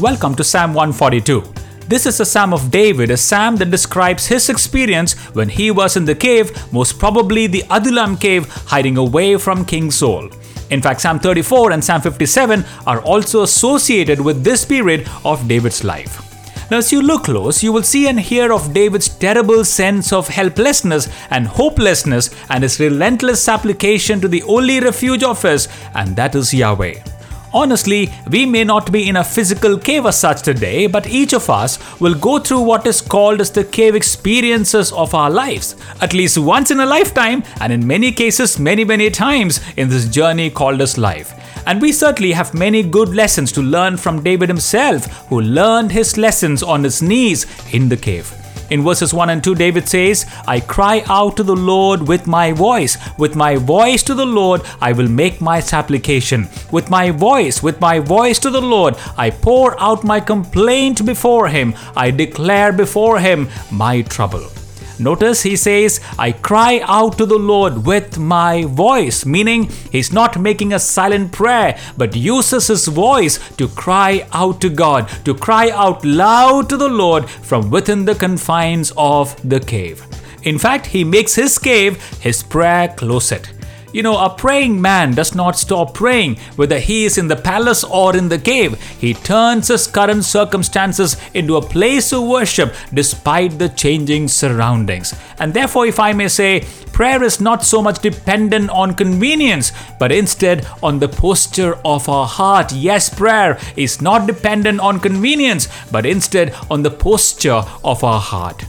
Welcome to Psalm 142. This is a psalm of David, a psalm that describes his experience when he was in the cave, most probably the Adullam cave, hiding away from King Saul. In fact, Psalm 34 and Psalm 57 are also associated with this period of David's life. Now, as you look close, you will see and hear of David's terrible sense of helplessness and hopelessness and his relentless supplication to the only refuge of his, and that is Yahweh. Honestly, we may not be in a physical cave as such today, but each of us will go through what is called as the cave experiences of our lives, at least once in a lifetime, and in many cases, many, many times in this journey called as life. And we certainly have many good lessons to learn from David himself, who learned his lessons on his knees in the cave. In verses 1 and 2, David says, I cry out to the Lord with my voice. With my voice to the Lord, I will make my supplication. With my voice, with my voice to the Lord, I pour out my complaint before him. I declare before him my trouble. Notice he says, I cry out to the Lord with my voice, meaning he's not making a silent prayer, but uses his voice to cry out to God, to cry out loud to the Lord from within the confines of the cave. In fact, he makes his cave his prayer closet. You know, a praying man does not stop praying, whether he is in the palace or in the cave. He turns his current circumstances into a place of worship despite the changing surroundings. And therefore, if I may say, prayer is not so much dependent on convenience, but instead on the posture of our heart. Yes, prayer is not dependent on convenience, but instead on the posture of our heart.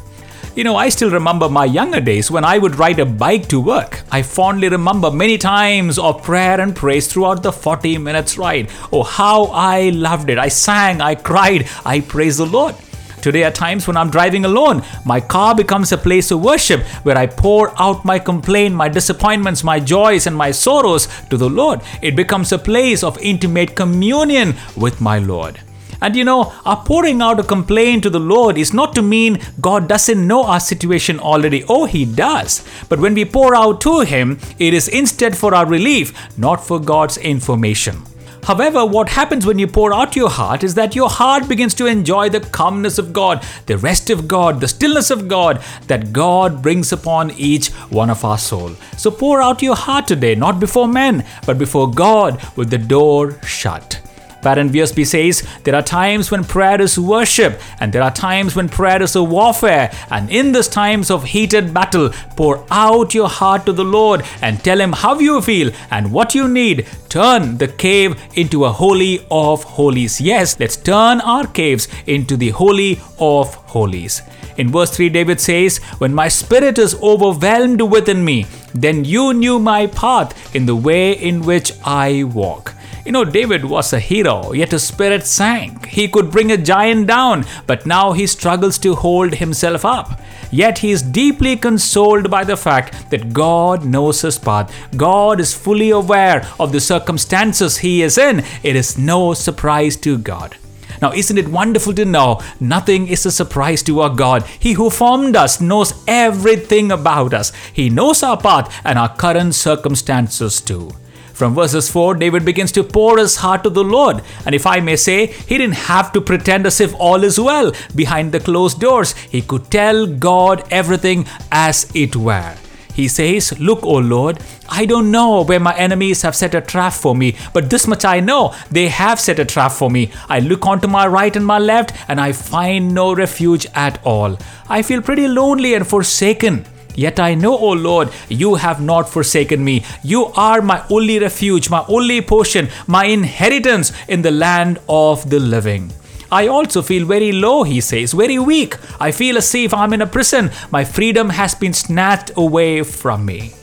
You know, I still remember my younger days when I would ride a bike to work. I fondly remember many times of prayer and praise throughout the 40 minutes ride. Oh, how I loved it. I sang, I cried, I praised the Lord. Today, at times when I'm driving alone, my car becomes a place of worship where I pour out my complaint, my disappointments, my joys, and my sorrows to the Lord. It becomes a place of intimate communion with my Lord. And you know, our pouring out a complaint to the Lord is not to mean God doesn't know our situation already. Oh, He does. But when we pour out to Him, it is instead for our relief, not for God's information. However, what happens when you pour out your heart is that your heart begins to enjoy the calmness of God, the rest of God, the stillness of God that God brings upon each one of our soul. So pour out your heart today, not before men, but before God with the door shut. Warren Wiersbe says there are times when prayer is worship, and there are times when prayer is a warfare. And in these times of heated battle, pour out your heart to the Lord and tell Him how you feel and what you need. Turn the cave into a holy of holies. Yes, let's turn our caves into the holy of holies. In verse 3, David says, When my spirit is overwhelmed within me, then you knew my path in the way in which I walk. You know, David was a hero, yet his spirit sank. He could bring a giant down, but now he struggles to hold himself up. Yet he is deeply consoled by the fact that God knows his path. God is fully aware of the circumstances he is in. It is no surprise to God. Now, isn't it wonderful to know nothing is a surprise to our God? He who formed us knows everything about us. He knows our path and our current circumstances too. From verses 4, David begins to pour his heart to the Lord. And if I may say, he didn't have to pretend as if all is well behind the closed doors. He could tell God everything as it were. He says, Look, O Lord, I don't know where my enemies have set a trap for me, but this much I know they have set a trap for me. I look onto my right and my left, and I find no refuge at all. I feel pretty lonely and forsaken. Yet I know, O Lord, you have not forsaken me. You are my only refuge, my only portion, my inheritance in the land of the living. I also feel very low, he says, very weak. I feel as if I'm in a prison. My freedom has been snatched away from me.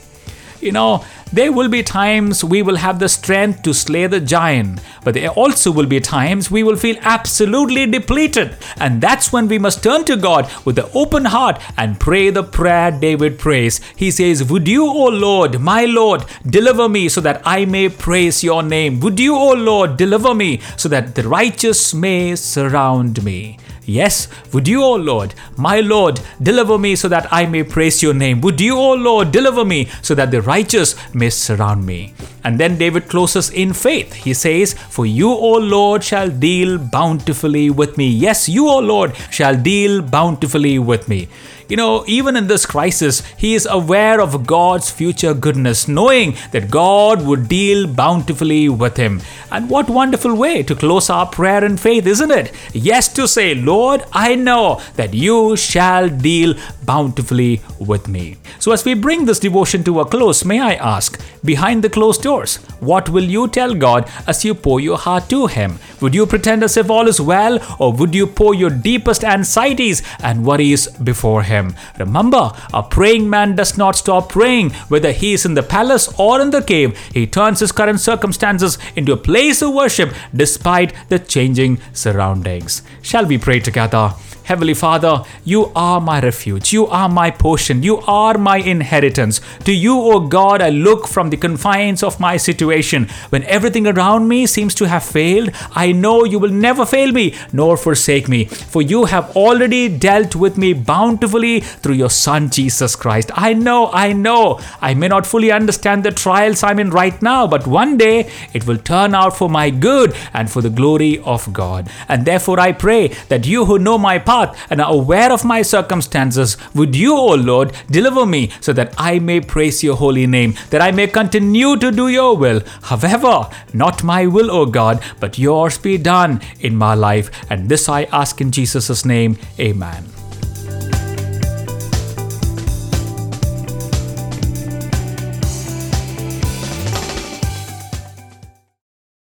You know, there will be times we will have the strength to slay the giant, but there also will be times we will feel absolutely depleted. And that's when we must turn to God with an open heart and pray the prayer David prays. He says, Would you, O Lord, my Lord, deliver me so that I may praise your name? Would you, O Lord, deliver me so that the righteous may surround me? Yes, would you, O Lord, my Lord, deliver me so that I may praise your name? Would you, O Lord, deliver me so that the righteous may surround me? And then David closes in faith. He says, For you, O Lord, shall deal bountifully with me. Yes, you, O Lord, shall deal bountifully with me. You know, even in this crisis, he is aware of God's future goodness, knowing that God would deal bountifully with him. And what wonderful way to close our prayer in faith, isn't it? Yes, to say, Lord, I know that you shall deal bountifully with me. So, as we bring this devotion to a close, may I ask, behind the closed doors, what will you tell God as you pour your heart to Him? Would you pretend as if all is well, or would you pour your deepest anxieties and worries before Him? Remember, a praying man does not stop praying, whether he is in the palace or in the cave. He turns his current circumstances into a place of worship despite the changing surroundings. Shall we pray together? Heavenly Father, you are my refuge. You are my portion. You are my inheritance. To you, O God, I look from the confines of my situation. When everything around me seems to have failed, I know you will never fail me nor forsake me. For you have already dealt with me bountifully through your Son, Jesus Christ. I know, I know, I may not fully understand the trials I'm in right now, but one day it will turn out for my good and for the glory of God. And therefore, I pray that you who know my path, path and are aware of my circumstances, would you, O Lord, deliver me so that I may praise your holy name, that I may continue to do your will. However, not my will, O God, but yours be done in my life. And this I ask in Jesus' name. Amen.